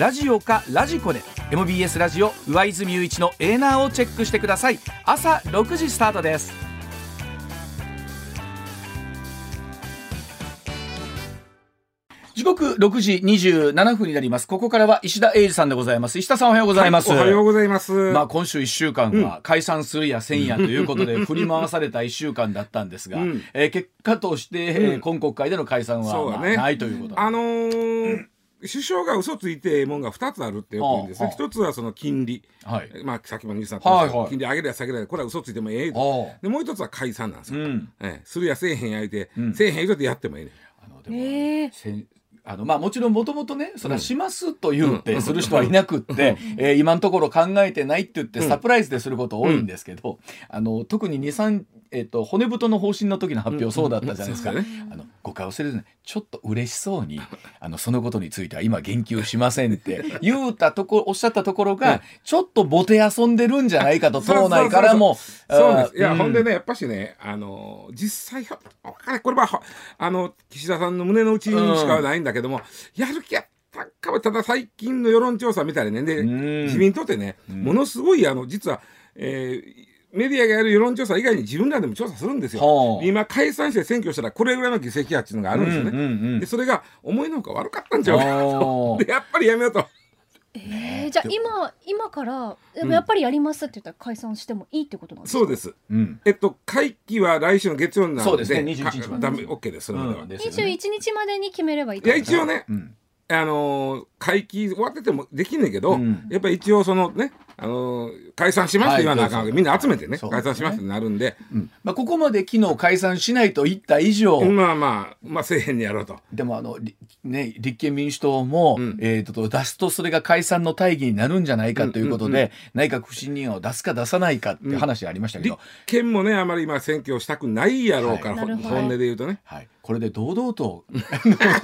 ラジオかラジコで MBS ラジオ上泉雄一のエーナーをチェックしてください朝6時スタートです時刻6時27分になります。ここからは石田英二さんでございます。石田さんおはようございます。はいおはようございます。まあ今週1週間は解散するやせんやということで振り回された1週間だったんですが、うんえー結果として、えー今国会での解散は、ないということあのー首相が嘘ついてええもんが2つあるってよく言うんですね。一つはその金利、はい。まあ、さっきもニュースになったけどはいはい。金利上げるや下げるやこれは嘘ついてもええとでもう一つは解散なんですよ、うん。ええ。するやせえへんや言うて、うん。せえへん言うてやってもええねん。あのでも、ええ。せんあのまあもちろんもともとねそれはしますと言っうん。てする人はいなくって、えー今のところ考えてないって言ってうんサプライズですること多いんですけど、あの特に23えっと骨太の方針の時の発表そうだったじゃないですか、うん。うん。あの誤解を忘れずにちょっと嬉しそうにあのそのことについては今言及しませんって 言うたとこおっしゃったところが、うん。ちょっとボテ遊んでるんじゃないかと党内からもそうです。いや、ほんでねやっぱしねあのー実際これははあの岸田さんの胸の内にしかないんだけども、やる気やったんかもただ最近の世論調査みたいなねで、うん。自民党ってね、ん。ものすごいあの実は、えーメディアがやる世論調査以外に自分らでも調査するんですよ。はあ今解散して選挙したらこれぐらいの議席やっていうのがあるんですよね。うんうんうんでそれが思いのほか悪かったんちゃうかなおーでやっぱりやめようと。えーじゃあ今今からでもやっぱりやりますって言ったら解散してもいいってことなんですか？そうです。うんえっと会期は来週の月曜になるので、そうですね21日までかダメ OK ですそれまでは。ね一日までに決めればいいっいや一応ね、うんあのー会期終わっててもできんねんけど、うん。やっぱり一応そのね、あのー解散しますって言わなあかんわけ、はいみんな集めてねそう解散しますってなるんで、うん。まあ、ここまで昨日解散しないと言った以上、まあまあまあせえへんにやろうと。でもあの、りね、立憲民主党も、うん。えーと出すとそれが解散の大義になるんじゃないかということで、うんうん内閣不信任案を出すか出さないかって話ありましたけ立ど、憲もねあまり今選挙をしたくないやろうから、はい。本音で言うとね。はい、これで堂々と。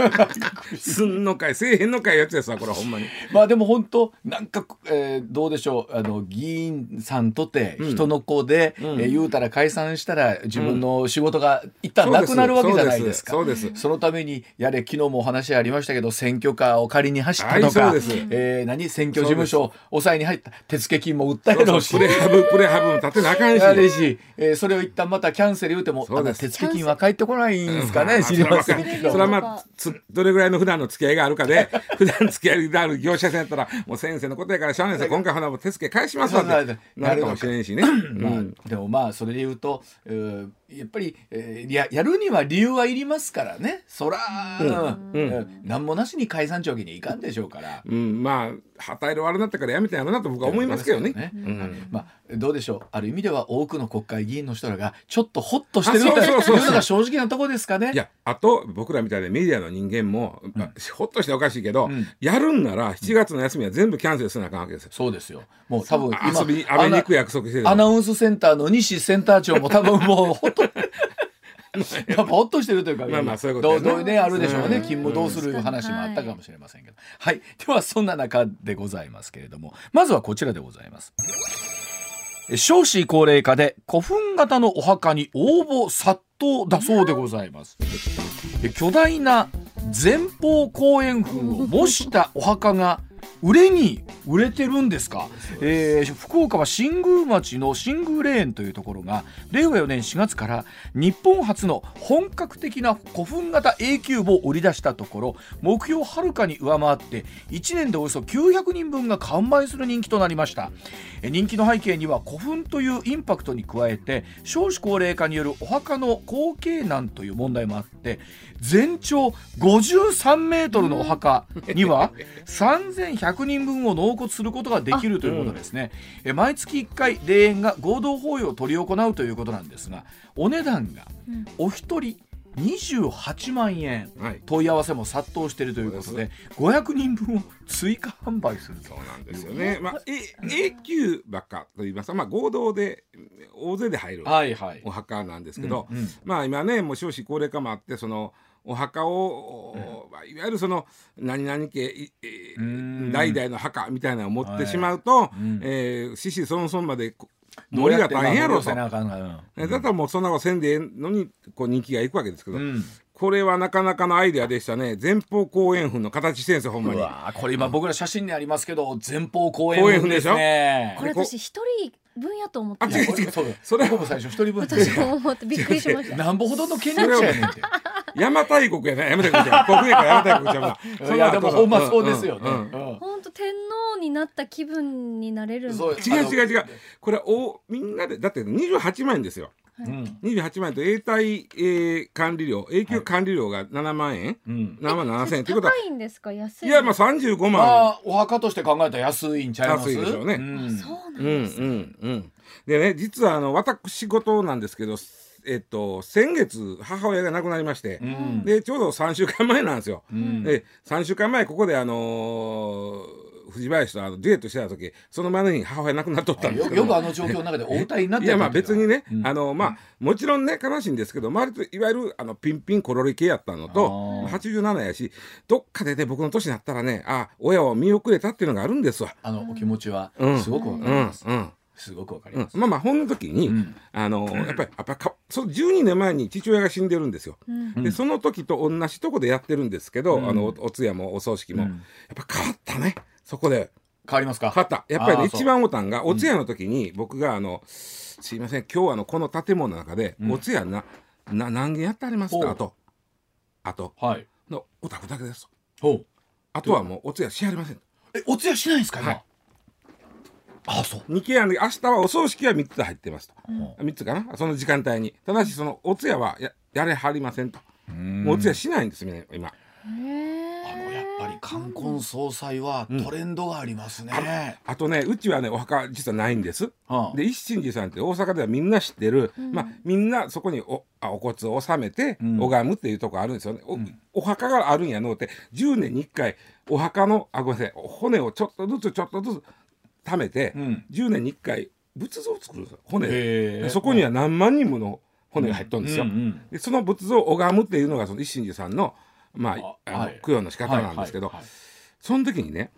すんのかいせえへんのかいやつですわこれほんまに。まあでも本当なんか、えーどうでしょう。あの議員さんとてうん。人の子で、うん。えー言うたら解散したら自分の仕事が一旦なくなるわけじゃないですか。そうです。そのためにやれ昨日もお話ありましたけど選挙カーを借りに走ったとはいか、そうです。えー何？選挙事務所抑えに入った手付金も訴えろし。プレハブプレハブも立てなあかんし。し、えーそれを一旦またキャンセル言うてもそうです。あの手付金は返ってこないんですかね、うん。知りませんけどそれはまあつどれぐらいの普段の付き合いがあるかで 普段付き合いがある業者さんやったらもう先生のことやからしゃあない。ですよ今回ほなもう手付け返しますわってなるかもしれんしね。まあうん。でもまあそれで言うと、えーやっぱり、えーややるには理由はいりますからね。そら、うん。うん。うん。何もなしに解散長期にいかんでしょうから。うん、まあ旗色悪なったからやめたんやろなと僕は思いますけどね。うん。まあ、どうでしょう。ある意味では多くの国会議員の人らがちょっとホッとしてるとあそうそうそうそういう。のが正直なところですかね。いやあと僕らみたいなメディアの人間も、まあほっとしておかしいけど、うん。やるんなら7月の休みは全部キャンセルせなあかんわけですよ。そうですよ。もう多分今遊びに遊びに行く約束してるアナウンスセンターの西センター長も多分もう ほっとやっとしてるというか、まあまあそういうことやな。どうあるでしょうね、うん。勤務どうする話もあったかもしれませんけど、はい、ではそんな中でございますけれども。まずはこちらでございます。え少子高齢化で古墳型のお墓に応募殺到だそうでございます。え巨大な前方後円墳を模したお墓が売れに売れてるんですか、えー福岡は新宮町の新宮霊園というところが令和4年4月から日本初の本格的な古墳型永久墓を売り出したところ目標をはるかに上回って1年でおよそ900人分が完売する人気となりました。え人気の背景には古墳というインパクトに加えて少子高齢化によるお墓の後継難という問題もあって全長53メートルのお墓には 3100人分を納骨することができるということですね、え毎月1回霊園が合同法要を執り行うということなんですがお値段がうん。お一人28万円はい。問い合わせも殺到しているということで500人分を追加販売すると。そうなんですよね。まあ、A, 級ばっかと言いますか、まあ、合同で大勢で入るはいはい。お墓なんですけど、うんうん。まあ今ねもう少子高齢化もあってそのお墓を、まあいわゆるその何々家いえーうん。代々の墓みたいなのを持ってしまうと、うん。えー子々孫々までこ森が大変やろと。だったらもうそんなことせんでええのにこう人気がいくわけですけど、うん。これはなかなかのアイデアでしたね。前方後円墳の形してるんですよほんまに。うわーこれ今僕ら写真にありますけど前方後円墳ですしょ？これこ私一人分やと思って。あ違う違うそうそれ僕も最初一人分。私も思ってびっくりしました。なんぼほどの権力者やねんって。邪馬台国やね邪馬台国じゃん国やから邪馬台国ちゃんないやでもほんまそうですよね、本当天皇になった気分になれるんそう違う違う違うこれおみん。なでだって28万円ですようん。28万円と永代、えー管理料永久管理料が7万円、うん。7万7千円ってことは。高いんですか？安いいやまあ35万。まあお墓として考えたら安いんちゃいます？安いでしょうね。ん。そうなんうんうです、んうん。でね実はあの私事なんですけどえっと先月母親が亡くなりまして、うん。でちょうど3週間前なんですよ、うん。で3週間前ここであのー藤林とあのデュエットしてた時その前の日に母親亡くなっとったんですよけど。よくあの状況の中でお歌いになってるいやまあ別にね、うん。あのまあもちろんね悲しいんですけど周りといわゆるあのピンピンコロリ系やったのとあー。87やしどっかでね僕の年になったらねあ親を見送れたっていうのがあるんですわ。あのお気持ちはうん。すごくわかうんります、うんすごくわかりうん。ます、まあまあほんの時に、うん。あのやっぱりやっぱりかその12年前に父親が死んでるんですよ。うん。でその時と同じとこでやってるんですけど、うん。あのおお通夜もお葬式も、うん。やっぱ変わったねそこで。変わりますか？変わった。やっぱりね一番ボタンがお通夜の時に僕があの、すいません今日あのこの建物の中で、うん。お通夜なな何件やってありますか？あと。あと。はい。のお宅だけですほう。あとはもうお通夜しはりません。えお通夜しないんですか今、はい。あそう。2件ある明日はお葬式は3つ入ってますと、うん。3つかな？その時間帯に。ただしそのお通夜はややれはりませんと、うん。もうお通夜しないんですね今。へえぱり冠婚葬祭はトレンドがありますね、あとねうちはねお墓実はないんです。はあ。で一心寺さんって大阪ではみんな知ってる、うん。まあ、みんなそこにおあお骨を納めてうん。拝むっていうところあるんですよね、おん。お墓があるんやのうって10年に1回お墓のあごめんなさい骨をちょっとずつちょっとずつ貯めて、うん。10年に1回仏像を作るんですよ。骨。そこには何万人もの骨が入っとるんですよ、うんうんでその仏像を拝むっていうのがその一心寺さんの,、まあ、あのあはい。供養の仕方なんですけど、はいはいはい。その時にね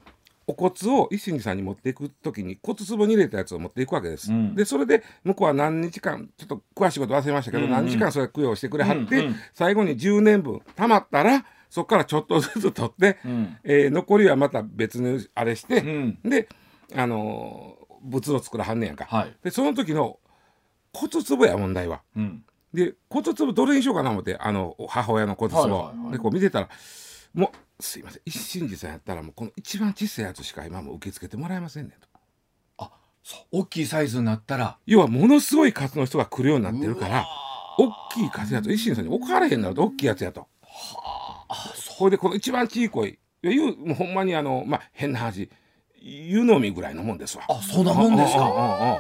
お骨を一心寺さんに持っていく時に骨壺に入れたやつを持っていくわけです。うん。でそれで向こうは何日間ちょっと詳しいこと忘れましたけど、うんうん。何日間それ供養してくれはって、うんうん。最後に10年分たまったらそこからちょっとずつ取って、うん。えー残りはまた別のあれして、うん。であのー仏を作らはんねやんか。はい。でその時の骨壺や問題は。うんで骨壺どれにしようかな思ってあの母親の骨壺、はいはいはいでこう見てたらもうすいません一心寺さんやったらもうこの一番小さいやつしか今も受け付けてもらえませんねんと。あそう大きいサイズになったら。要はものすごい数の人が来るようになってるから大きい数やと一心さんに置かれへんなると大きいやつやと。あそこれでこの一番小さいいや言うもうほんまにあのまあ変な話湯飲みぐらいのもんですわ。あそんなもんですか。うんうんうんうん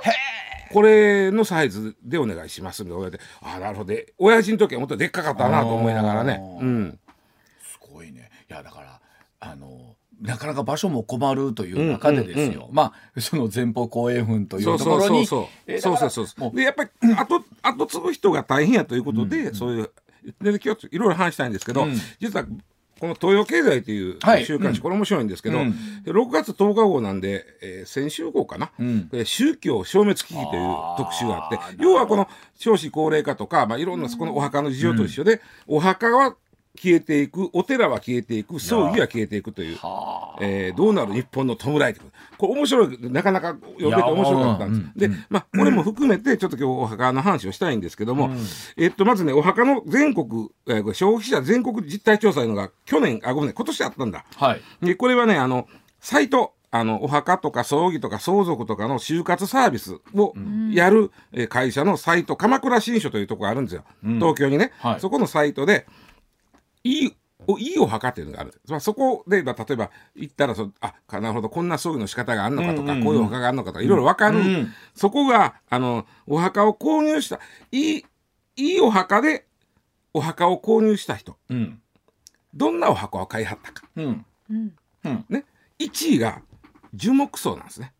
これのサイズでお願いしますみたいなああなるほど。で親父の時はもっとでっかかったなと思いながらね。うん。すごいね。いやだからあのなかなか場所も困るという中でですよ、まあその前方後円墳といそうところにそうそうえそうそうそうもうでやっぱり後後継ぐ人が大変やということで、そういうで今日いろいろ話したいんですけど、うん。実はこの東洋経済というはい。週刊誌、うん。これ面白いんですけど、うん。6月10日号なんで、えー先週号かな、うん。宗教消滅危機という特集があって要はこの少子高齢化とか、まあ、いろんなそこのお墓の事情と一緒で、お墓は消えていくお寺は消えていく葬儀は消えていくという。はあ。えーどうなる日本の弔いってこれ面白いなかなか読めて面白かったんです。いやで、まあ、これも含めてちょっと今日お墓の話をしたいんですけども、うん。えっとまずねお墓の全国、えー消費者全国実態調査いうのが去年あごめんね今年あったんだ。はい。でこれはねあのサイトあのお墓とか葬儀とか相続とかの就活サービスをやる、えー会社のサイト鎌倉新書というところがあるんですよ、うん。東京にね、はい。そこのサイトでいいおいいお墓っていうのがある。まあ、そこで、まあ、例えば行ったらそあかなるほどこんな葬儀の仕方があるのかとか、うんうんうん。こういうお墓があるのかとかいろいろ分かる、うんそこがあのお墓を購入したいいいいお墓でお墓を購入した人。うん。どんなお墓を買いはったか。うん。うん。ね。1位が樹木葬なんですね。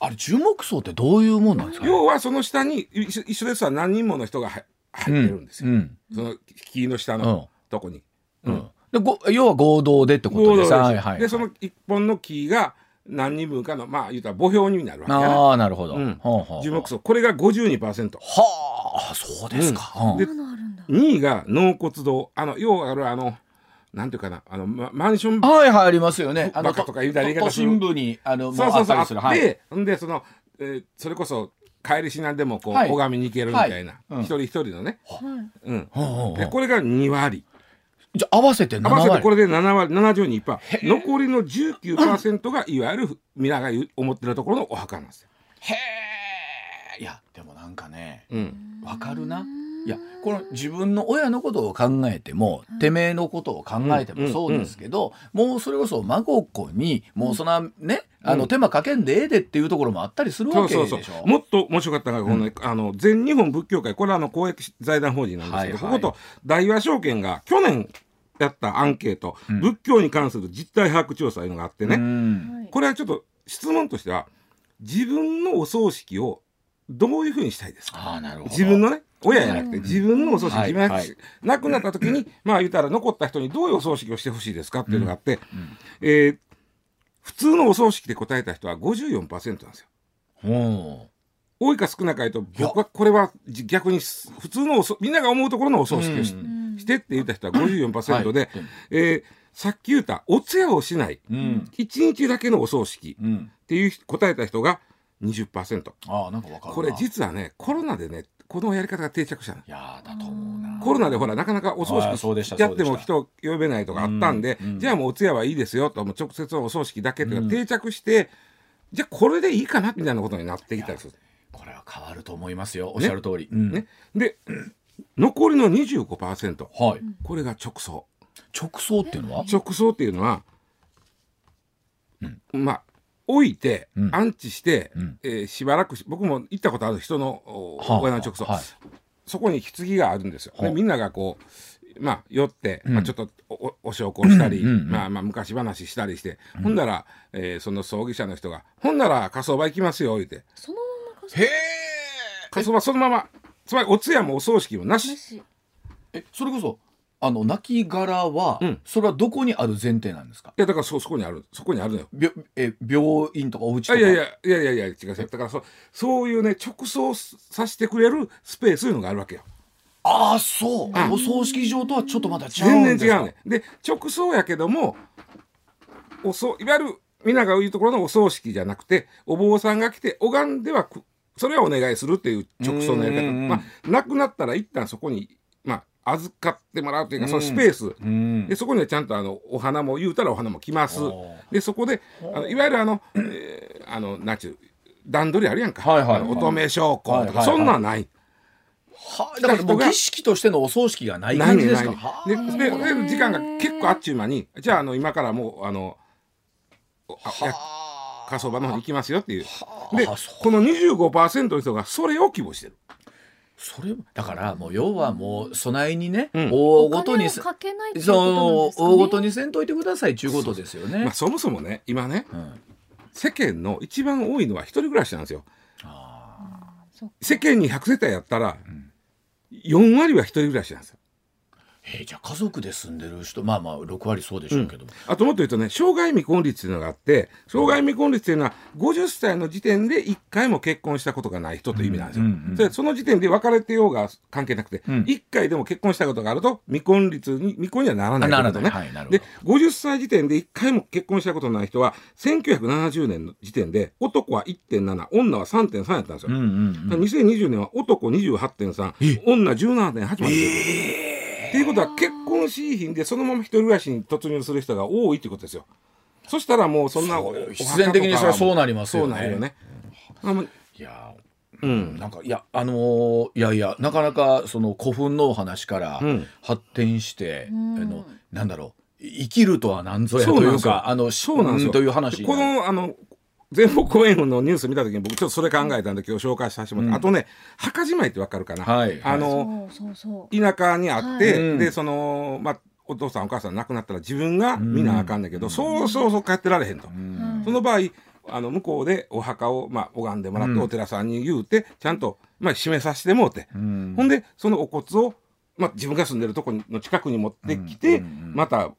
あれ樹木葬ってどういうもんなんですか？ね要はその下に一緒ですわ。何人もの人が入入ってるんですよ、うん。その木の下うん。のとこに、うん。でご要は合同でってことですです。はいはいでその一本の木が何人分かのまあ言うたら墓標になるわけやな。ああなるほど、うん。ほうほう樹木葬。これが52%はあそうですか、うん。でそんなのあるんだ。2位が納骨堂。あの要はあるあのなんていうかな。あのママンションはいはいありますよね。バカとか言うたら言い方。都する心部にあのもうあっそうそうそう。あたりする。はい。でその、えーそれこそ帰りしなんでもこう、はい。拝みに行けるみたいな、はい。うん。一人一人のね、はい。うん、でこれが2割じゃあ合わせて7合わ割せてこれで7割72%残りの19%がいわゆる皆が思ってるところのお墓なんですよ。へえ。いやでもなんかねうん。わかるないやこの自分の親のことを考えても、てめえのことを考えてもそうですけど、もうそれこそ孫っ子にもうそんなね、あの手間かけんでええでっていうところもあったりするそうそわけでしょ？うそうもっと面白かったのがこの、ねあの全日本仏教会これはあの公益財団法人なんですけど、はいはい。ここと大和証券が去年やったアンケート、うん。仏教に関する実態把握調査いうのがあってね、これはちょっと質問としては自分のお葬式をどういうふうにしたいですか？自分のね親じゃなくてうん自分のお葬式、はい自分がはい。亡くなった時にまあ言ったら残った人にどういうお葬式をしてほしいですかっていうのがあって、うん。えー普通のお葬式で答えた人は54%なんですよ。ほ多いか少ないか言うと僕はこれはじ逆にす普通のみんなが思うところのお葬式をし,、うん。してって言った人は54%で、はい。えーさっき言ったお通夜をしない。うん。1日だけのお葬式うん。っていう答えた人が20%ああなんかわかるな。これ実はねコロナでねこのやり方が定着したの。いやーだと思うな。コロナでほらなかなかお葬式やっても人呼べないとかあったんで、うんうん。じゃあもうお通夜はいいですよともう直接のお葬式だけっていうのがうん。定着して、じゃあこれでいいかなみたいなことになってきたりする。これは変わると思いますよ。おっしゃる通り、うん。ね、で残りの25%はい。これが直葬直葬っていうのは？直葬っていうのは、まあ置いてうん。安置して、うん。えーしばらくし僕も行ったことある人のおはあ。親の直葬、はい。そこに棺があるんですよ。はあでみんながこうまあ寄って、うん。まあ、ちょっとおおお焼香したり、まあ、まあ昔話したりして、ほんなら、えーその葬儀社の人が「ほんなら火葬場行きますよ」言うて。そのままへえ火葬場そのまま。つまりお通夜もお葬式もなし。なし。えそれこそあの亡きは、うん。それはどこにある前提なんですか？いやだからそそこにあるそこにあるのよ。びえ病院とかお家とか？あいやいやいやいやいや違う違うだからそそういうね直送させてくれるスペースいうのがあるわけよ。ああそう、うん。お葬式場とはちょっとまた違うん全ですか？然違うね。で直送やけどもおそいわゆる皆が言うところのお葬式じゃなくてお坊さんが来て拝んではくそれはお願いするっていう直送のやり方。まあ亡くなったら一旦そこにまあ預かってもらうというか、そのスペース。うん。でそこにはちゃんとあのお花も言うたらお花も来ます。でそこであのいわゆるあの、えーあのなんちゅう段取りあるやんか、はいはい。はい乙女昇降とか、そんなんはない。はだからもう儀式としてのお葬式がない感じですねないかねででで時間が結構あっちゅう間にじゃああの今からもうあのおあや火葬場の方に行きますよっていう。でこの25%の人がそれを希望してるそれだからもう要はもう備えにね、うん。大ごとにお金をかけないっていうことなんそうですかね。大ごとにせんといてくださいっていうことですよね。まあ、そもそもね今ねうん。世間の一番多いのは一人暮らしなんですよ。世間に100世帯やったら4割は一人暮らしなんですよ。ーえーじゃあ家族で住んでる人まあまあ6割そうでしょうけど、あともっと言うとね障害未婚率っていうのがあって障害未婚率っていうのは50歳の時点で1回も結婚したことがない人という意味なんですよ。うんうんうんでその時点で別れてようが関係なくて、うん1回でも結婚したことがあると未婚率に未婚にはならないならない、ということね。はいなるほどで50歳時点で1回も結婚したことのない人は1970年の時点で男は1.7女は3.3やったんですよ。うんうんうん2020年は男28.3え？女17.8まで出てる。っていうことは結婚しいひんでそのまま一人暮らしに突入する人が多いっていうことですよ。そしたらもうそんなそうおお墓とか必然的にそれはそうなりますよねそうなるよね。ういやーうんなんかいやあのーいやいやなかなかその古墳のお話からうん発展して、うんあのなんだろう生きるとは何ぞやとそうなんですよいうかあのそうなん。という話このあの前方公園のニュース見た時に僕ちょっとそれ考えたんで今日紹介させてもらって、うん。あとね墓じまいってわかるかな、はい。あの田舎にあって、はい。でそのまあお父さんお母さん亡くなったら自分が見なあかんねんけど、そうそうそう帰ってられへんと、うん。その場合あの向こうでお墓を、まあ、拝んでもらって、うん。お寺さんに言うてちゃんと、まあ、締めさせてもうて、うん。ほんでそのお骨を、まあ、自分が住んでるとこの近くに持ってきて、うん。うん。うん。また、まあ、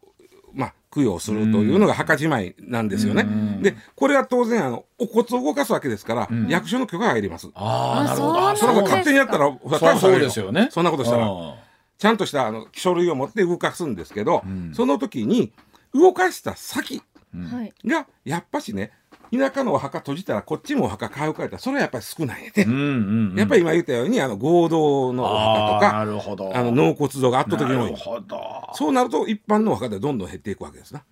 供養するというのが墓じまいなんですよね。うん。でこれは当然あのお骨を動かすわけですから、ん。役所の許可がいります。ああなるほど。ああそれが勝手にやったらそりゃそうですよね。そんなことしたら。うん。ちゃんとしたあの書類を持って動かすんですけど、んその時に動かした先はいがやっぱしね田舎のお墓閉じたらこっちもお墓買うかやったらそれはやっぱり少ないんやて、うんうんうん。やっぱり今言ったようにあの合同のお墓とかるほど。あの納骨堂が圧倒的に多ないる。ほど。そうなると一般のお墓でどんどん減っていくわけですな。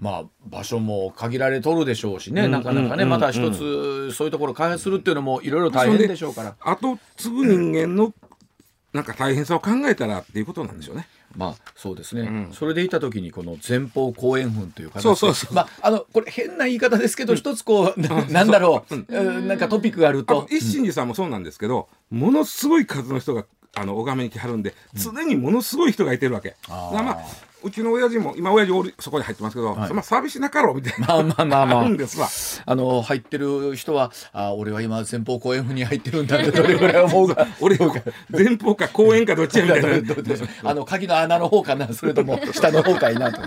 まあ場所も限られとるでしょうしね、うんなかなかね、うんまた一つそういうところを開発するっていうのもいろいろ大変でしょうから。あと継ぐ人間のなんか大変さを考えたらっていうことなんでしょうね。まあそうですね、うん。それでいた時にこの前方後円墳という形で。そうそうそう。まああのこれ変な言い方ですけど、一つこうな なんだろう、う。ん。なんかトピックがあるあとと一心寺さんもそうなんですけど、ものすごい数の人があの拝みに来はるんで常にものすごい人がいてるわけ。あまあうちの親父も今親父そこに入ってますけど、はい。まあサービスなかろうみたいな、まあまあまあまあ。あるんですわ。あの入ってる人はあ俺は今前方後円墳に入ってるんだってどれぐらい思うか 俺前方か後円かどっちやみたいな。あの鍵の穴の方かなそれとも 下の方かいなと、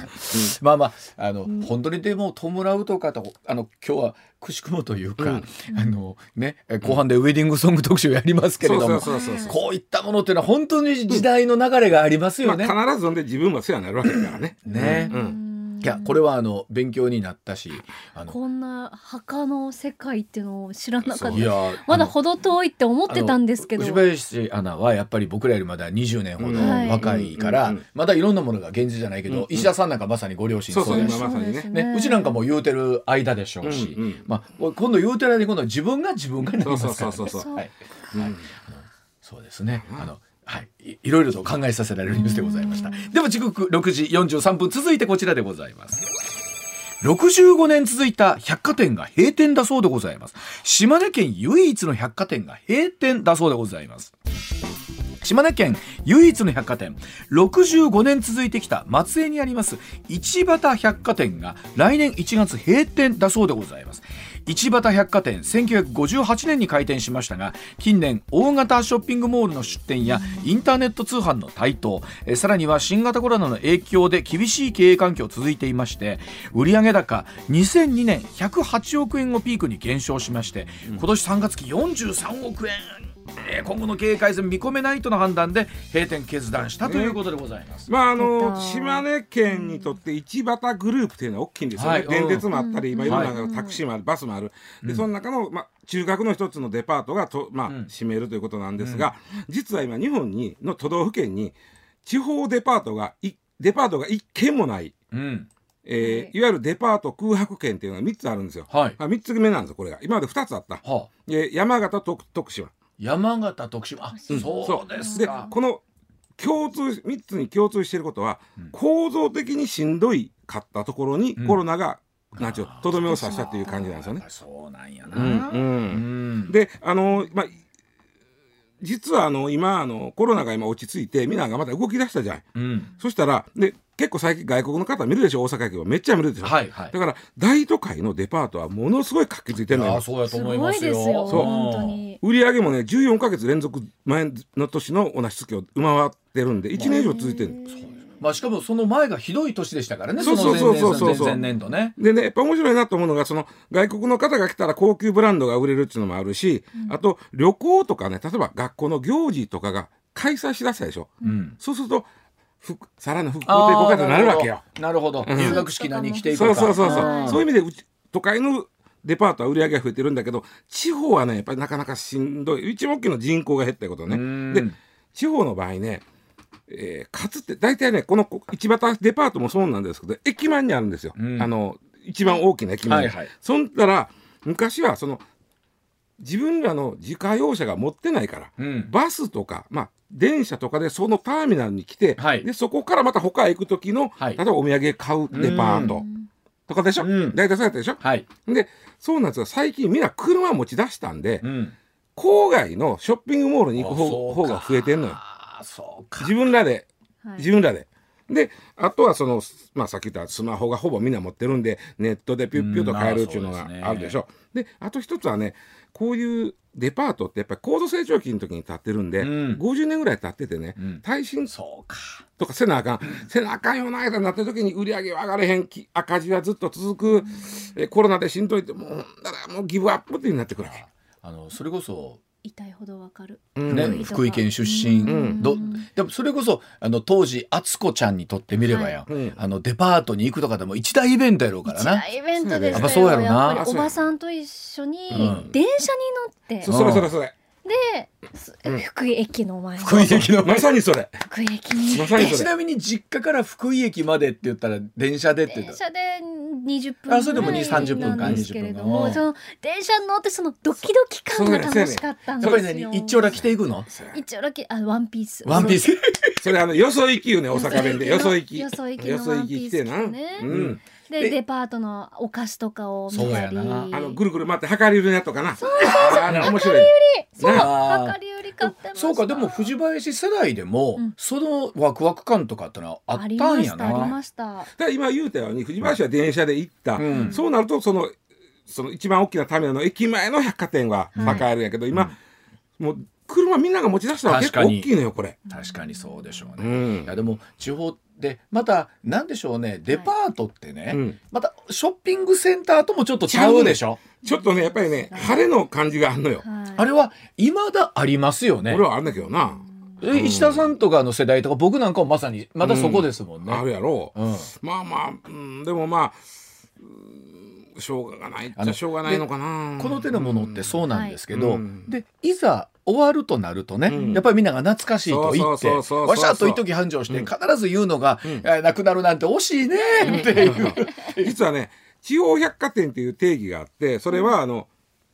まあまああの、本当にでも弔うとかとあの今日はくしくもというか、うんあのね後半でウェディングソング特集やりますけれどもそうそうそうそうこういったものっていうのは本当に時代の流れがありますよまあ、ね。必ずほんで自分も世話になるわけだからね。ね、うんいやこれはあの勉強になったしあのこんな墓の世界っていうのを知らなかっいやたまだ程遠いって思ってたんですけど。あの牛林アナはやっぱり僕らよりまだ20年ほどうん若いから、まだいろんなものが現実じゃないけど、うん石田さんなんかまさにご両親そうだね。そうですね、うちなんかも言うてる間でしょうし、まあ、今度言うてる間に今度は自分が自分がになりますから、ね、そうそうそうそうはい、うん。そうですね。あのはい、いいろいろと考えさせられるニュースでございました。では時刻6時43分続いてこちらでございます。65年続いた百貨店が閉店だそうでございます。島根県唯一の百貨店が閉店だそうでございます。島根県唯一の百貨店65年続いてきた松江にあります市畑百貨店が来年1月閉店だそうでございます市畑百貨店1958年に開店しましたが近年大型ショッピングモールの出店やインターネット通販の台頭えーさらには新型コロナの影響で厳しい経営環境続いていまして売上高2002年108億円をピークに減少しまして今年3月期43億円えー今後の経営改善見込めないとの判断で閉店決断したということでございます。まああ出のた島根県にとって市畑グループっていうのは大きいんですよね、はい。電鉄もあったり、まあ、いろんなはタクシーもある、バスもある。でその中の、まあ、中核の一つのデパートがと、まあん。占めるということなんですが、実は今日本にの都道府県に地方デパートがいデパートが一軒もない、うん、えーいわゆるデパート空白圏っていうのが3つあるんですよ。はい。あ3つ目なんですよこれが。今まで2つあった。はあ、で山形と徳島。山形徳島、あ、うん。そうですでか。この共通3つに共通していることは、うん。構造的にしんどいかったところにうん。コロナが、なんちゅうとどめを刺したっていう感じなんですよね。そうなんやな。うんであのまあ実はあの今あのコロナが今落ち着いてみんながまた動き出したじゃん。うん、そしたらで結構最近外国の方見るでしょ？大阪駅はめっちゃ見るでしょ？はいはい。だから大都会のデパートはものすごい活気づいてるのよ。そうやとすご思いますよ。いですよそう本当に売り上げもね14か月連続前の年の同じ月を上回ってるんで1年以上続いてる。まあしかもその前がひどい年でしたからね。そうそうそうそうそう前々年度ね。でね、やっぱ面白いなと思うのが、その外国の方が来たら高級ブランドが売れるっていうのもあるし、あと旅行とかね、例えば学校の行事とかが開催しだしたでしょ？うん。そうすると、ふさらの復興抵抗がなるわけよ。なるほど。入学式何着ていこそううか。そうそうそう。はいそういう意味でうち、都会のデパートは売り上げが増えてるんだけど、地方はね、やっぱりなかなかしんどい。一番大きいのは人口が減ったことうね。んで、地方の場合ね、えー、かつって大体ねこの市畑デパートもそうなんですけど駅前にあるんですよ、うんあの一番大きな駅前に、はいはいそんたら昔はその自分らの自家用車が持ってないからうん。バスとか、まあ、電車とかでそのターミナルに来て、はい。でそこからまた他へ行く時の、はい。例えばお土産買うデパート、とかでしょ、うん。大体そうやったでしょ？はい、でそうなんですよ。最近みんな車持ち出したんで、うん、郊外のショッピングモールに行く方方が増えてんのよ。あーそうか。自分らで。はい。自分らで。であとはその、まあ、さっき言ったスマホがほぼみんな持ってるんでネットでピュッピュッと買えるっていうのがあるでしょ。であと一つはねこういうデパートってやっぱり高度成長期の時に建ってるんで、うん。50年ぐらい経っててね、うん。耐震とかせなあかん、せなあかんような間になってる時に売り上げは上がれへんき赤字はずっと続く、えコロナでしんどいってもうだからもうギブアップってなってくるわけ。あのそれこそ痛いほどわかる。うんね、うん福井県出身、うん。どでもそれこそあの当時敦子ちゃんにとってみればよ、うん。あのデパートに行くとかでも一大イベントやろうからな。一大イベントでしたよ。やっぱそうやろな。やっぱりおばさんと一緒にうん。電車に乗って、そそれそれそれで、すうん。福井駅の前の福井駅のまさにそれ。福井駅にまさにそれ。ちなみに実家から福井駅までって言ったら電車でって言っ電車で20分あそれでもぐらい20 30分かなんですけれど20分かもその電車に乗ってそのドキドキ感が楽しかったんですよ。やっぱり何一丁羅着ていくの？一応だけあワンピース。ワンピース。それあのよそ行きよね大阪弁で。よそ行き。よそ行きのワンピース来てな、ね。うん、でデパートのお菓子とかを見そうたりやな。あのぐるぐる回って量り売りのやつとかな。そうあれ面白い。そうねあ。ー量り売り買ってました。そうかでも藤林世代でも、うん。そのワクワク感とかってのはあったんやましたありな。ました。だから今言うたように藤林は電車で行った、うん。そうなるとそのその一番大きなターミナルの駅前の百貨店は栄えるんやけど、今、もう車みんなが持ち出したのは結構確かに大きいのよこれ。確かにそうでしょううね。んいやでも地方でまたなんでしょうねデパートってね、うんまたショッピングセンターともちょっとちゃうでしょ？ちょっとねやっぱりね晴れの感じがあるのよ。はいあれは未だありますよね俺。はあるんだけどな、え石田さんとかの世代とか僕なんかもまさにまだそこですもんね。あるやろう。うんまあまあ、うん、でもまあうんしょうがないっちゃしょうがないのかな。この手のものってそうなんですけど、うんでいざ終わるとなるとね、うん。やっぱりみんなが懐かしいと言ってわしゃっと一時繁盛して必ず言うのが「うん。なくなるなんて惜しいね」っていう。実はね地方百貨店っていう定義があってそれはあの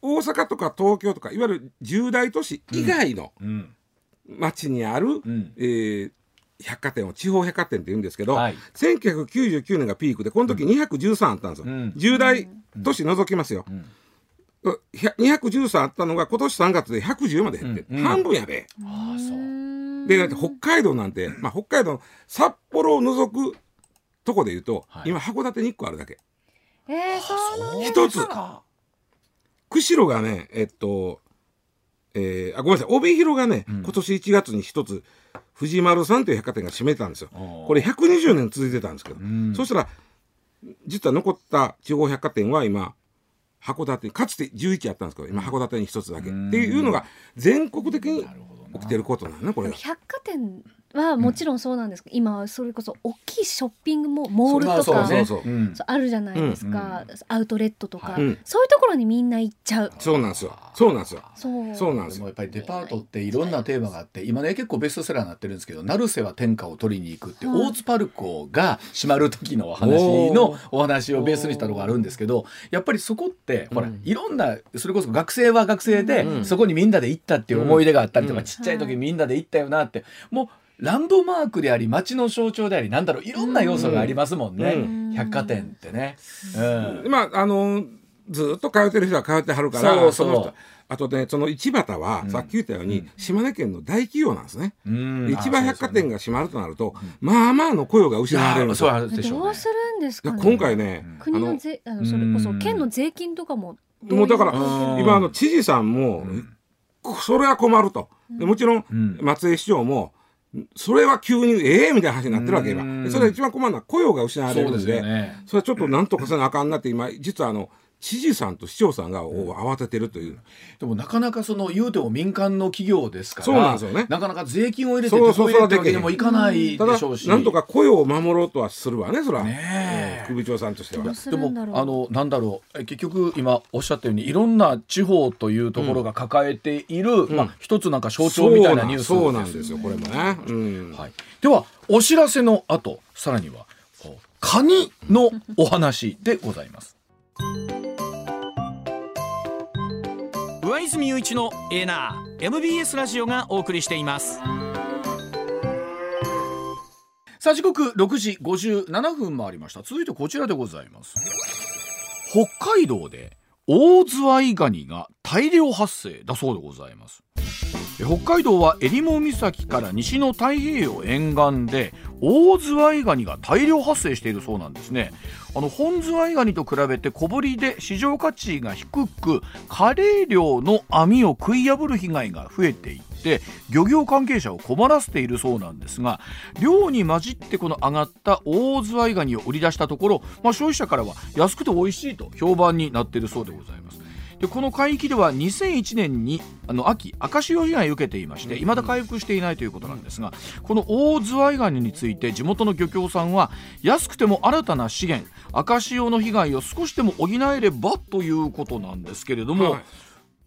大阪とか東京とかいわゆる重大都市以外のうん。町にある、ん。えー百貨店を地方百貨店って言うんですけど、はい。1999年がピークでこの時213あったんですよ、うん。重大都市除きますよ、ん。ひゃ213あったのが今年3月で110まで減って、うんうん。半分やで。ああそう。でだって北海道なんて、まあ、北海道の札幌を除くとこで言うと、はい。今函館に1個あるだけ。えー、そう一つ。か釧路がねえっとえー、あごめんなさい。帯広がね、ん。今年1月に一つ藤丸さんという百貨店が閉めたんですよ。これ120年続いてたんですけど、ん。そしたら実は残った地方百貨店は今函館にかつて11あったんですけど今函館に一つだけ、うん。っていうのが全国的に起きてることなのねこれが。百貨店はもちろんそうなんです。けど、今はそれこそ大きいショッピングモモールとかそうそうそううんそうあるじゃないですか、アウトレットとか、うんそういうところにみんな行っちゃう。そうなんですよ。そうなんですよ。そう。そうなんでよ。ですもやっぱりデパートっていろんなテーマがあって今ね結構ベストセラーになってるんですけど成瀬は天下を取りに行くって、はい大津パルコが閉まる時のお話のお話をベースにしたのがあるんですけどやっぱりそこってほらうんいろんなそれこそ学生は学生で、うん。そこにみんなで行ったっていう思い出があったりとか、うん。ちっちゃい時みんなで行ったよなってもうランドマークであり街の象徴でありなんだろういろんな要素がありますもんね、うん。百貨店ってね。うん。まああのずっと通ってる人は通ってはるからそうそう。の人。あとねその市端は、うん。さっき言ったように、島根県の大企業なんですね。うん。で市場百貨店がが閉まるとなると、まあまあの雇用が失われるんですそうよ。あるでしょうね。どうするんですかね？今回ね、国の税あのそれこそうん。県の税金とかももうだからうん。今あの知事さんも、それは困ると。でもちろん、うん。松江市長もそれは急にええみたいな話になってるわけ今。それが一番困るのは雇用が失われるんでよね。それはちょっとなんとかせなあかんなって今実はあの知事さんと市長さんがお慌ててるという、でもなかなかその言うても民間の企業ですからそうなんですよね。なかなか税金を入れてそうそう手こ入れってわけにもいかないただでしょうし、なんとか雇用を守ろうとはするわねそれは、ね首長さんとしては。でもるんだろう。あのなんだろう。え結局今おっしゃったようにいろんな地方というところが抱えている、まあ一つなんか象徴みたいなニュースそうなんそうなんですよこれもね、うん。はい、ではお知らせの後さらにはカニのお話でございます。上泉雄一のエナー MBS ラジオがお送りしていますさあ時刻6時57分回りました。続いてこちらでございます。北海道でオオズワイガニが大量発生だそうでございます。北海道は襟裳岬から西の太平洋沿岸でオオズワイガニが大量発生しているそうなんですね。あの本ズワイガニと比べて小ぶりで市場価値が低くカレー漁の網を食い破る被害が増えていって漁業関係者を困らせているそうなんですが漁に混じってこの上がったオオズワイガニを売り出したところ、まあ、消費者からは安くて美味しいと評判になっているそうでございます。でこの海域では2001年にあの秋赤潮被害を受けていまして未だ回復していないということなんですがこのオオズワイガニについて地元の漁協さんは安くても新たな資源赤潮の被害を少しでも補えればということなんですけれども、はい。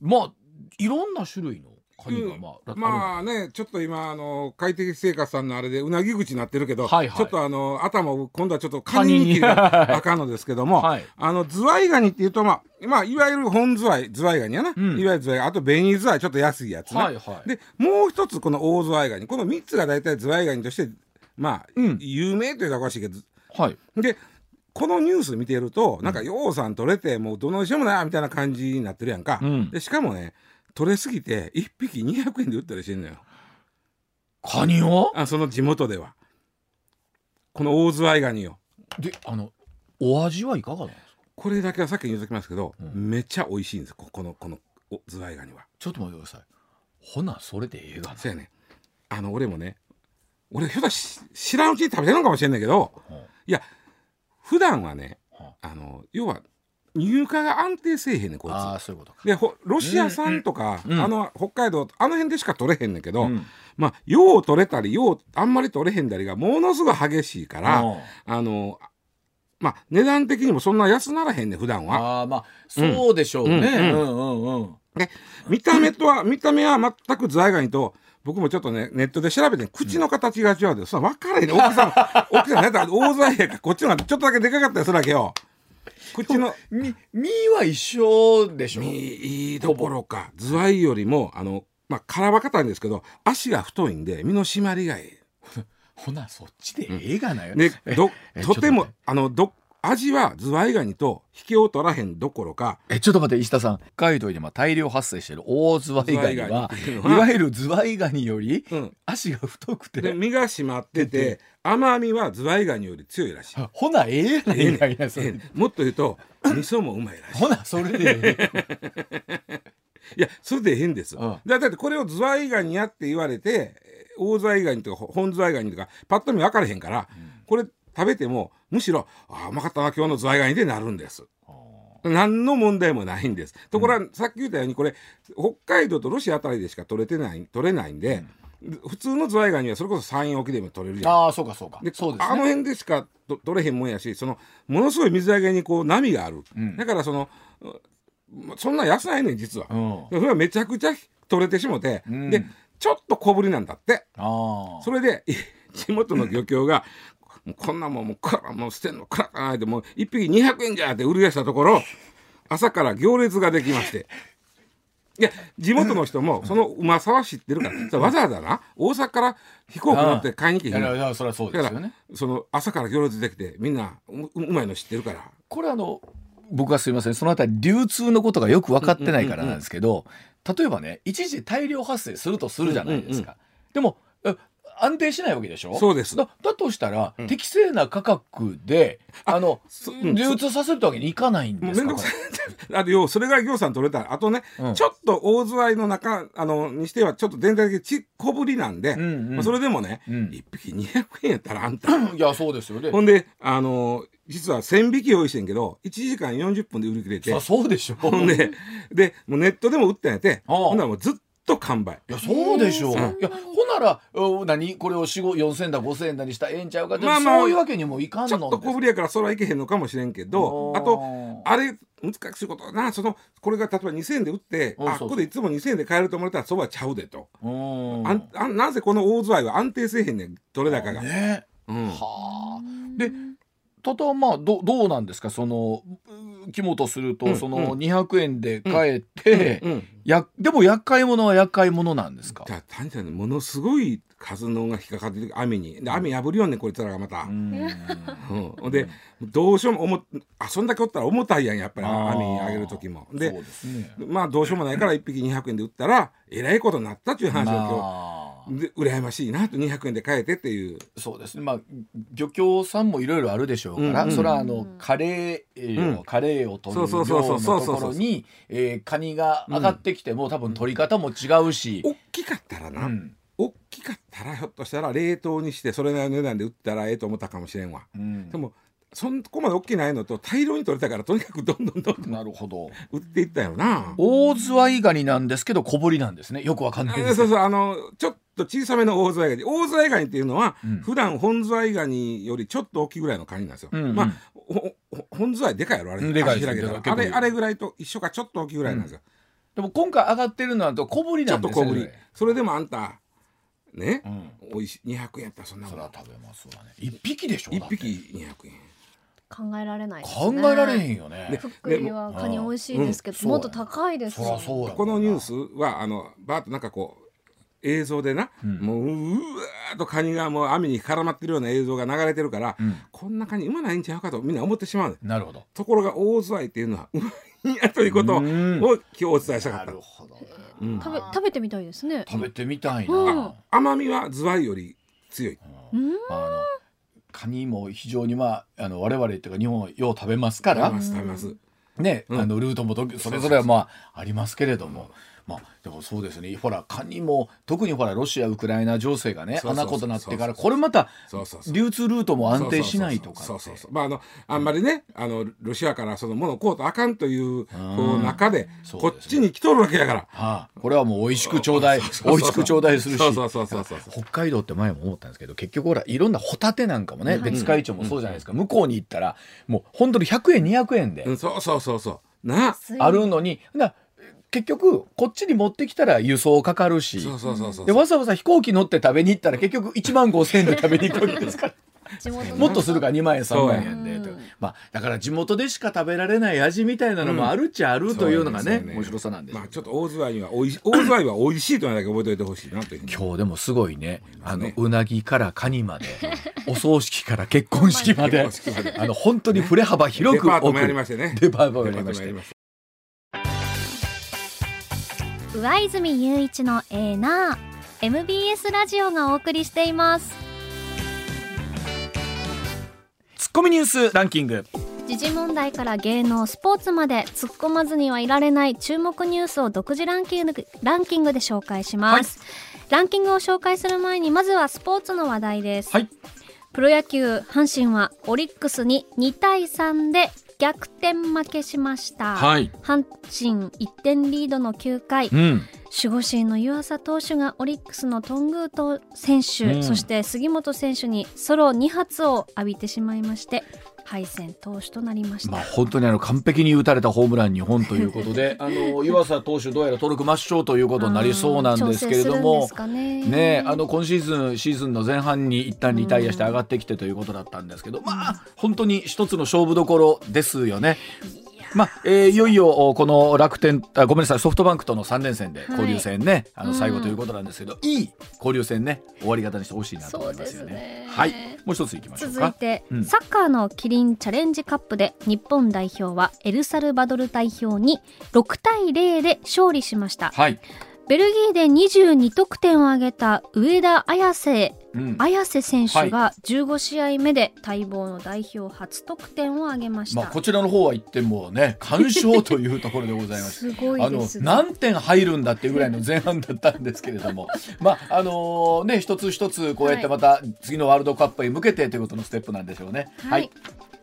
まあいろんな種類のカニがまあ、あるまあねちょっと今あの快適生活さんのあれでうなぎ口になってるけど、はいはい。ちょっとあの頭を今度はちょっとカニに切りが あかんのですけども、はい。あのズワイガニっていうとまあまあいわゆる本ズワイズワイガニやな、ん。いわゆるズワイガニあと紅ズワイちょっと安いやつな、はいはい。でもう一つこの大ズワイガニこの三つが大体ズワイガニとしてまあ、うん。有名というかおかしいけどはい。でこのニュース見てるとなんかようさん取れてもうどのしようもないみたいな感じになってるやんか、うん。でしかもね取れすぎて1匹200円で売ったりしてんのよ。カニを？あその地元では。この大ズワイガニをであのお味はいかがなんですか？これだけはさっき言うときますけど、うん。めっちゃ美味しいんです。ここのこのおズワイガニは。ちょっと待ってください。ほなそれでええがな。そうやねあの俺もね俺ひょっとし知らんうちに食べてるのかもしれんないけどうん。いや普段はねはあの要は入荷が安定せえへんねんこいつ。ああそういうことか。でほロシア産とか、うんうん。あの北海道あの辺でしか取れへんねんけど、うん。まあよう取れたりようあんまり取れへんだりがものすごい激しいから、うん。あのまあ値段的にもそんな安ならへんねん普段は。ああまあそうでしょうね、うん。うん。うんうんで見た目とは見た目は全くズワイガニと僕もちょっとねネットで調べて口の形が違うでそんな分からへんねん。奥さん奥さんやったら大ズワイやからこっちの方がちょっとだけでかかったりするわけよ。口のみ身は一緒でしょ？いいところか。ズワイよりもあのまあ殻は硬いんですけど足が太いんで身の締まりがいい。ほなそっちでええがなよ、でえどえとて。もあのど味はズワイガニと引けを取らへんどころかえちょっと待って石田さん。北海道でまあ大量発生している大ズワイガニ。はいわゆるズワイガニよりうん。足が太くて、で身が締まってて甘みはズワイガニより強いらしい。ほなええやないかいなええもっと言うと味噌もうまいらしい。ほなそれでええ いやそれで変です。うん。だだってこれをズワイガニやって言われて大ズワイガニとか本ズワイガニとかパッと見分からへんから、これ食べてもむしろああうまかったな今日のズワイガニでなるんです。何の問題もないんです。ところが、さっき言ったようにこれ北海道とロシアあたりでしか取れてない取れないんで、普通のズワイガニはそれこそ山陰沖でも取れるじゃん。ああそうかそうか。でそうですね。あの辺でしかと取れへんもんやしそのものすごい水揚げにこう波がある、うん。だからそのうそんな安ないねん実は、うん。でそれはめちゃくちゃ取れてしもて、うん。でちょっと小ぶりなんだって。それで 地元の漁協がもうこんなもんもうこらもう捨てんのくらかないでもう1匹200円じゃって売り出したところ朝から行列ができまして。いや地元の人もそのうまさは知ってるから。さわざわざな大阪から飛行機乗って買いに来いへんのやいやそれはそうですよね。その朝から行列できてみんなうまいの知ってるから。これあの僕はすいません。そのあたり流通のことがよく分かってないからなんですけど、例えばね一時大量発生するとするじゃないですか、でもえ安定しないわけでしょ？そうです。だだとしたら、適正な価格であのそうん。流通させるわけにいかないんですか？もうめんどくさい。あとよそれが行さん取れたらあとね、うん。ちょっと大ズワイの中あのにしてはちょっと全体的にち小ぶりなんで、うんうん。まあそれでもね、うん。一匹200円やったらあんた。いやそうですよね。ほんであの実は1000匹用意してんけど1時間40分で売り切れて。あそうでしょ。ほんででもうネットでも売ったんやて。ほんならもうずっと完売。いやそうでしょう、うん。いやほならお何？これを4 4000円だ5000円だにしたらええんちゃうか。って、まあまあそういうわけにもいかんのちょっと小ぶりやからそれはいけへんのかもしれんけどあとあれ難しいことはな。そのこれが例えば2000円で売ってうんそうそう。あここでいつも2000円で買えると思ったらそばちゃうでと、うん。あんなぜこの大ズワイは安定せえへんねん。取れ高が、ね。うん、はあ。でただまあどどうなんですか？そのう肝とすると、うんそのうん。200円で買えて、うんやでも厄介者は厄介者なんですか？じゃあ単純にものすごい数のが引っかかってる網に。で網破るよんねんこいつらがまた、ううん。んほん。でどうしようも思っ遊んだけおったら重たいやんやっぱりあー。網にあげる時も。でそうですね。まあどうしようもないから1匹200円で売ったらえらいことになったっていう話を今日、まあで羨ましいなと200円で買えてっていう。そうですね。まあ漁協さんもいろいろあるでしょうから、うんうん。それはあのカレー、うん。カレーを取るそう漁そうそうのとそうそうころにえーカニが上がってきても、多分取り方も違うし、大きかったらな、うん。大きかったらひょっとしたら冷凍にしてそれなりの値段で売ったらええと思ったかもしれんわ。うん。でもそんこまで大きないのと大量に取れたからとにかくどんどんどんどんなるほど。売っていったよな。大ズワイガニなんですけど小ぶりなんですね。よくわかんないです。あそうそう。あのちょっと小さめの大ズワイガニ大ズワイガニっていうのは、うん。普段本ズワイガニよりちょっと大きいぐらいのカニなんですよ、うんうん。まあ本ズワイでかいやろあれ。うんでかいあれあれぐらいと一緒かちょっと大きいぐらいなんですよ、でも今回上がってるのはと小ぶりちょなんですね。っと小ぶり。それでもあんたね、うん。おいしい200円やったらそんなもん。それは食べますわね。一匹でしょ1だって。匹200円。考えられないです考ねえられへんよね。で福井はカニ美味しいですけど、うん。もっと高いですそりゃそうやこのニュースはあのバーッとなんかこう映像でな、うん。もううわーっとカニがもう網に絡まってるような映像が流れてるから、うん。こんなカニうまないんちゃうかとみんな思ってしまうなるほど。ところが大ズワイっていうのはうまいんやということをうん。今日お伝えしたかった。なるほど。ねうん。食べ食べてみたいですね。食べてみたいうん。な甘みはズワイより強い。うん。あのカニも非常にまああの我々っていうか日本はよう食べますから。食べます食べます。ね、うん。あのルートもとそれぞれはまあありますけれども、まあでもそうですね。ほらカニも特にほらロシアウクライナ情勢がねそうそうそう。あんなことになってからこれまた流通ルートも安定しないとかってそうそうそう。まああのあんまりねあのロシアからそのものを買うとあかんという中でそうこっちに来とるわけやから。はあ、これはもう美味しく頂戴そうそうそう美味しく頂戴するし。そうそうそうそうそう。北海道って前も思ったんですけど結局ほらいろんなホタテなんかもね、はい別海町もそうじゃないですか、向こうに行ったらもう本当に100円200円でうんそうそうそうそう。なあるのに、な結局こっちに持ってきたら輸送かかるし。わざわざ飛行機乗って食べに行ったら結局1万5,000円で食べに行くわけですから。もっとするから2万円3そうや万円でまあ、だから地元でしか食べられない味みたいなのもあるっちゃあるというのがね,、面白さなんですよ。まあちょっと大ズワイはおいし 大ズワイは美味しいというのだけ覚えておいてほしいなという今日でもすごいね。あのね。うなぎからカニまで お葬式から結婚式まで。あの本当に振れ幅広くデパートも奥やりましてね。デパートもやりまして上泉雄一のエーナー MBS ラジオがお送りしています。ツッコミニュースランキング。時事問題から芸能スポーツまで突っ込まずにはいられない注目ニュースを独自ランキングランキングで紹介します、ランキングを紹介する前にまずはスポーツの話題です、はい。プロ野球阪神はオリックスに2対3で逆転負けしました、はい。阪神1点リードの9回。うん。守護神の湯浅投手がオリックスの頓宮と選手、うん。そして杉本選手にソロ2発を浴びてしまいまして敗戦投手となりました、まあ、本当にあの完璧に打たれたホームラン2本ということで あの湯浅投手どうやら登録抹消ということになりそうなんですけれどもねあの今シーズンシーズンの前半に一旦リタイアして上がってきてということだったんですけど、まあ本当に一つの勝負どころですよね。まあえーいよいよおこの楽天あごめんなさいソフトバンクとの3連戦で交流戦ね、あの最後ということなんですけど、いい交流戦ね終わり方にしてほしいなと思いますよね。ね。はい。もう一ついきましょうか。続いて、うん。サッカーのキリンチャレンジカップで日本代表はエルサルバドル代表に6対0で勝利しました。はい、ベルギーで22得点を挙げた上田綺世うん。綾瀬選手が15試合目で待望の代表初得点を挙げました、まあ、こちらの方は言ってもね完勝というところでございます。すごいあのですね。何点入るんだっていうぐらいの前半だったんですけれども。まああのね一つ一つこうやってまた次のワールドカップへ向けてということのステップなんでしょうね。はい、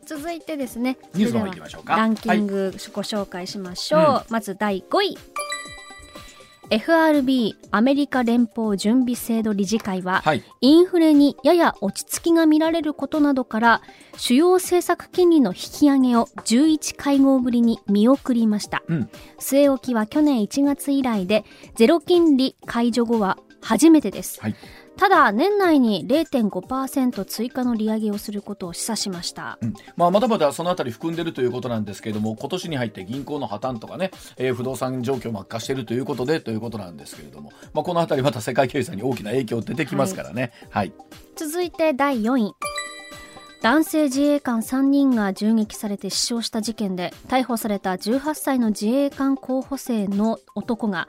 続いてですね。ニュースの方行きましょうか。ランキングご紹介しましょう、まず第5位 FRB アメリカ連邦準備制度理事会は、はい。インフレにやや落ち着きが見られることなどから主要政策金利の引き上げを11会合ぶりに見送りました、うん。据え置きは去年1月以来でゼロ金利解除後は初めてです、はいただ年内に0.5%追加の利上げをすることを示唆しました、うん。まあ、まだまだそのあたり含んでるということなんですけれども今年に入って銀行の破綻とかね、えー不動産状況も悪化しているということでということなんですけれども、まあ、このあたりまた世界経済に大きな影響出てきますからね。はい、続いて第4位。男性自衛官3人が銃撃されて死傷した事件で逮捕された18歳の自衛官候補生の男が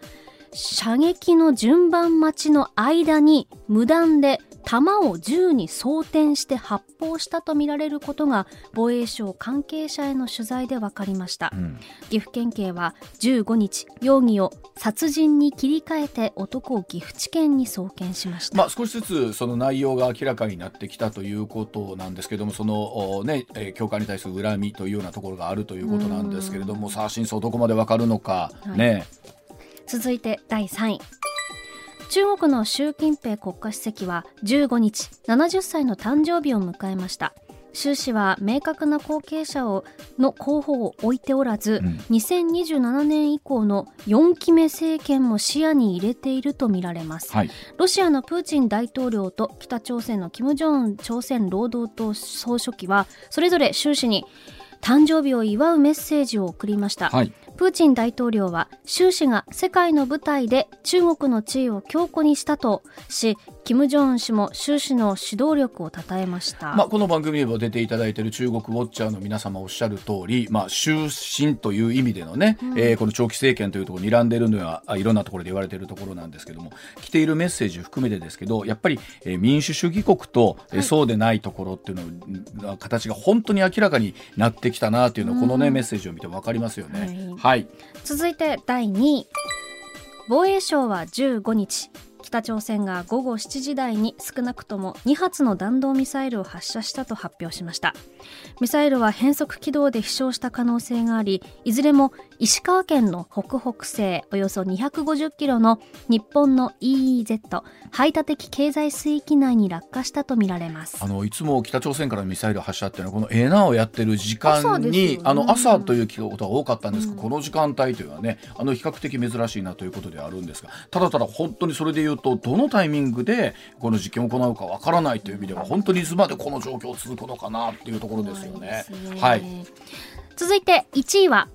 射撃の順番待ちの間に無断で弾を銃に装填して発砲したとみられることが防衛省関係者への取材で分かりました、うん。岐阜県警は15日容疑を殺人に切り替えて男を岐阜地検に送検しました、まあ、少しずつその内容が明らかになってきたということなんですけどもその、おねえー教会に対する恨みというようなところがあるということなんですけれどもさあ真相どこまでわかるのか、はい。ね続いて第3位。中国の習近平国家主席は15日70歳の誕生日を迎えました。習氏は明確な後継者をの候補を置いておらず、うん。2027年以降の4期目政権も視野に入れているとみられます、はい。ロシアのプーチン大統領と北朝鮮の金正恩朝鮮労働党総書記はそれぞれ習氏に誕生日を祝うメッセージを送りました、はいプーチン大統領は習氏が世界の舞台で中国の地位を強固にしたとし金正恩氏も習氏の指導力を称えました、まあ、この番組にも出ていただいている中国ウォッチャーの皆様おっしゃる通り、まあ、終身という意味でのね、えーこの長期政権というところに睨んでいるのはあいろんなところで言われているところなんですけども来ているメッセージ含めてですけどやっぱり、えー民主主義国と、えーそうでないところっていうのの形が本当に明らかになってきたなというのをこのね、メッセージを見て分かりますよね。はい、続いて第2位。防衛省は15日北朝鮮が午後7時台に少なくとも2発の弾道ミサイルを発射したと発表しました。ミサイルは変則軌道で飛翔した可能性がありいずれも石川県の北北西およそ250キロの日本の EEZ 排他的経済水域内に落下したとみられます。あのいつも北朝鮮からのミサイル発射っていうのはこのエナをやってる時間によね。あの朝ということが多かったんですが、この時間帯というのはねあの比較的珍しいなということではあるんですがただただ本当にそれで言うとどのタイミングでこの実験を行うかわからないという意味では本当にいつまでこの状況続くのかなっていうところですよね。はい、続いて1位は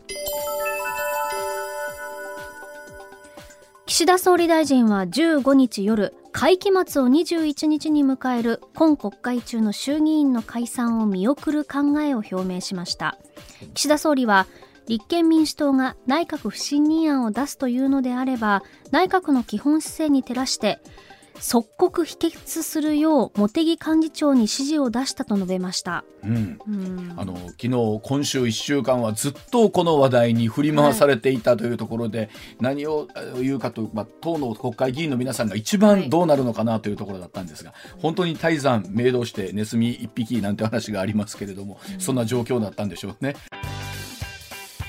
岸田総理大臣は15日夜会期末を21日に迎える今国会中の衆議院の解散を見送る考えを表明しました。岸田総理は立憲民主党が内閣不信任案を出すというのであれば内閣の基本姿勢に照らして即刻否決するよう茂木幹事長に指示を出したと述べました、うん。うん。あの昨日今週1週間はずっとこの話題に振り回されていたというところで、何をえ言うかと、まあ、党の国会議員の皆さんが一番どうなるのかなというところだったんですが、本当に泰山明動してネズミ一匹なんて話がありますけれども、そんな状況だったんでしょうね。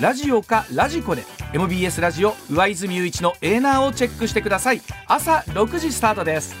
ラジオかラジコで MBS ラジオ上泉雄一のエーナーをチェックしてください。朝6時スタートです。